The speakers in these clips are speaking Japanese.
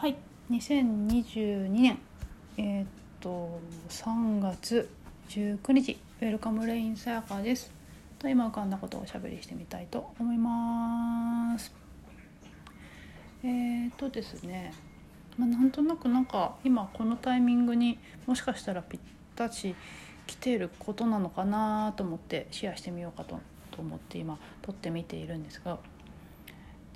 はい。2022年。えーっと3月19日。ウェルカムレインさやかです。と今浮かんだことをおしゃべりしてみたいと思います。えーっとですね。まあ、なんとなくなんか今このタイミングにもしかしたらぴったし来ていることなのかなと思ってシェアしてみようかとと思って今撮ってみているんですが。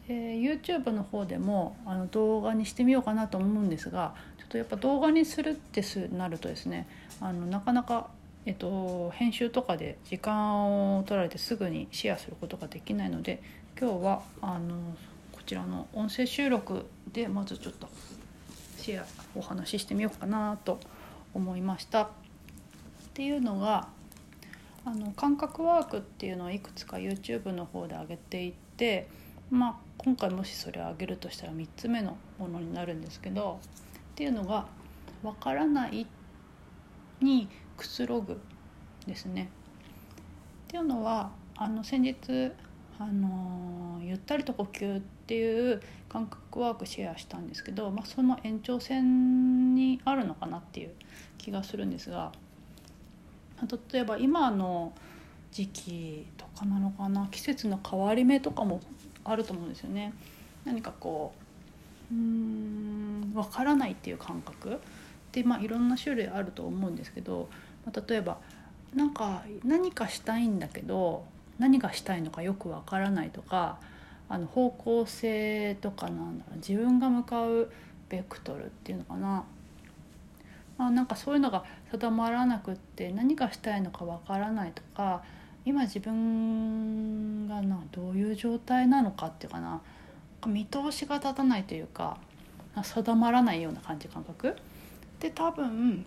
で YouTube の方でもあの動画にしてみようかなと思うんですがちょっとやっぱ動画にするってなるとですねあのなかなか、えっと、編集とかで時間を取られてすぐにシェアすることができないので今日はあのこちらの音声収録でまずちょっとシェアお話ししてみようかなと思いました。っていうのがあの感覚ワークっていうのをいくつか YouTube の方で上げていてまあ、今回もしそれを挙げるとしたら3つ目のものになるんですけどっていうのが「わからない」にくつろぐですね。っていうのはあの先日あのゆったりと呼吸っていう感覚ワークシェアしたんですけど、まあ、その延長線にあるのかなっていう気がするんですが例えば今の時期とかなのかな季節の変わり目とかもあると思うんですよね。何かこううん分からないっていう感覚で、まあ、いろんな種類あると思うんですけど、まあ、例えばなんか何かしたいんだけど何がしたいのかよく分からないとかあの方向性とかなんだろう自分が向かうベクトルっていうのかな、まあ、なんかそういうのが定まらなくって何がしたいのか分からないとか今自分がなどういう状態なのかっていうかな見通しが立たないというか定まらないような感じ感覚。で多分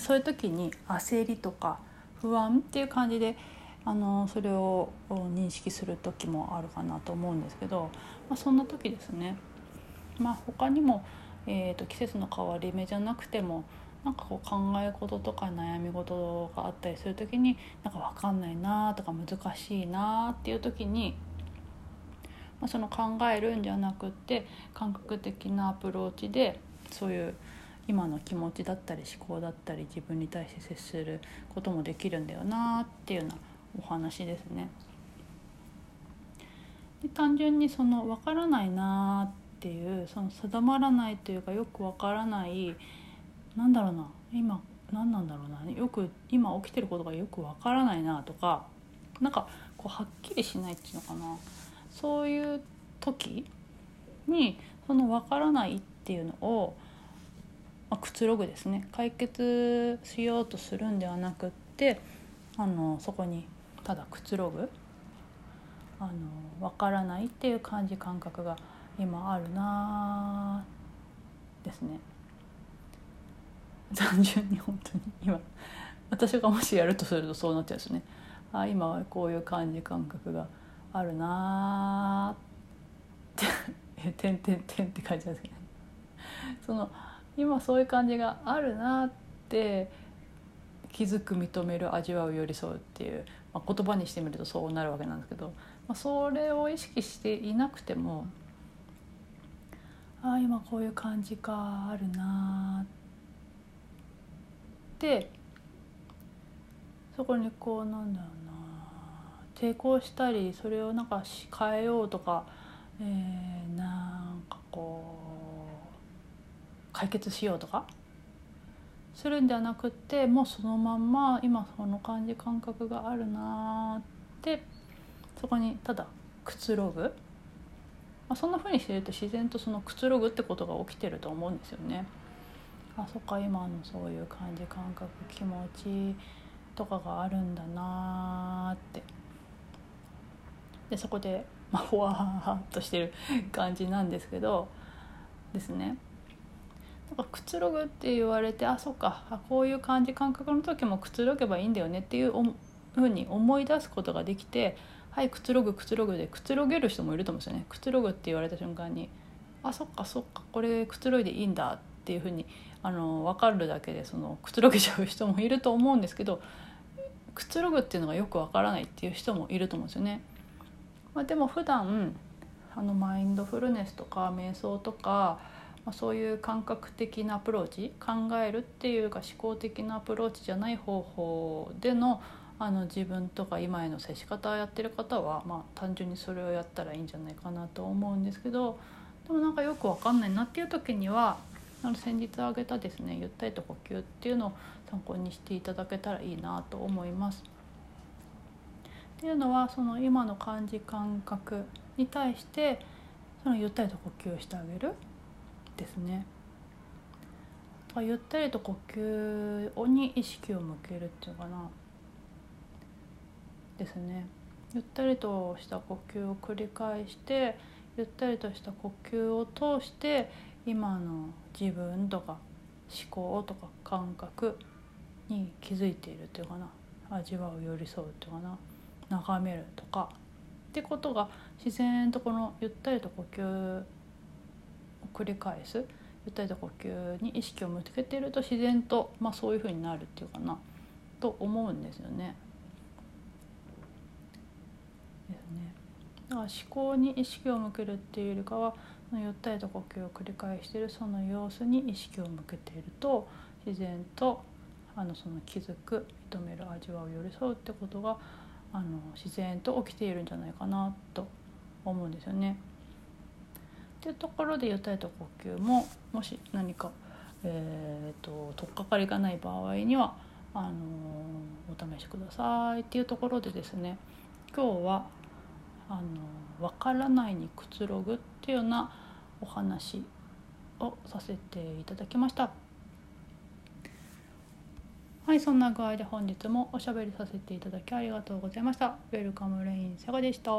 そういう時に焦りとか不安っていう感じであのそれを認識する時もあるかなと思うんですけど、まあ、そんな時ですね、まあ、他にも、えーと季節の変わり目じゃなくてもなんかこう考え事とか悩み事があったりする時になんか分かんないなとか難しいなっていう時に、まあ、その考えるんじゃなくって感覚的なアプローチでそういう今の気持ちだったり思考だったり自分に対して接することもできるんだよなっていうようなお話ですね。で単純にその分からないなっていうその定まらないというかよく分からないなんだろうな。今何なんだろうな。よく今起きてることがよくわからないなとかなんかこうはっきりしないっていうのかな。そういう時にそのわからないっていうのを、まあ、くつろぐですね。解決しようとするんではなくってあのそこにただくつろぐ。あの分からないっていう感じ感覚が今あるなですね。単純に本当に今私がもしやるとするとそうなっちゃうんですね。あ今はこういう感じ感覚があるなーって「てんてんてん」って感じなんですけど。ねその今そういう感じがあるなって気づく認める味わう寄り添うっていう、まあ、言葉にしてみるとそうなるわけなんですけど、まあ、それを意識していなくてもああ今こういう感じかあるなっててそこにこうなんだろうな抵抗したりそれをなんか変えようとか、えー、なんかこう解決しようとかするんではなくってもうそのまんま今その感じ感覚があるなってそこにただくつろぐ、まあ、そんな風にしてると自然とそのくつろぐってことが起きてると思うんですよね。あそっか今のそういう感じ感覚気持ちとかがあるんだなって。でそこで、まあ、ふわっとしてる感じなんですけどですね。なんかくつろぐって言われてあそっかあこういう感じ感覚の時もくつろげばいいんだよねっていうふうに思い出すことができてはいくつろぐくつろぐでくつろげる人もいると思うんですよね。くつろぐって言われた瞬間にあそっかそっかこれくつろいでいいんだっていうふうにあの分かるだけでそのくつろげちゃう人もいると思うんですけどくつろぐっていうのがよく分からないっていう人もいると思うんですよね。まあ、でも普段あのマインドフルネスとか瞑想とか、まあ、そういう感覚的なアプローチ考えるっていうか思考的なアプローチじゃない方法でのあの自分とか今への接し方をやってる方は、まあ、単純にそれをやったらいいんじゃないかなと思うんですけどでもなんかよく分かんないなっていう時にはあの先日挙げたですねゆったりと呼吸っていうのを参考にしていただけたらいいなと思います。っていうのはその今の感じ感覚に対してそのゆったりと呼吸をしてあげるですね。ゆったりと呼吸に意識を向けるっていうかなですねゆったりとした呼吸を繰り返してゆったりとした呼吸を通して今の自分とか思考とか感覚に気づいているっていうかな。味わう寄り添うっていうかな。眺めるとか。ってことが自然とこのゆったりと呼吸を繰り返す。ゆったりと呼吸に意識を向けていると自然と、まあ、そういうふうになるっていうかな。と思うんですよね。ですね。だから思考に意識を向けるっていうよりかはのゆったりと呼吸を繰り返しているその様子に意識を向けていると自然とあのその気づく認める味わう寄り添うってことがあの自然と起きているんじゃないかなと思うんですよね。っていうところでゆったりと呼吸ももし何か、えーと、と取っかかりがない場合にはあのお試しくださいっていうところでですね今日はあの分からないにくつろぐっていうようなお話をさせていただきました。はいそんな具合で本日もおしゃべりさせていただきありがとうございました。ウェルカムレインセガでした。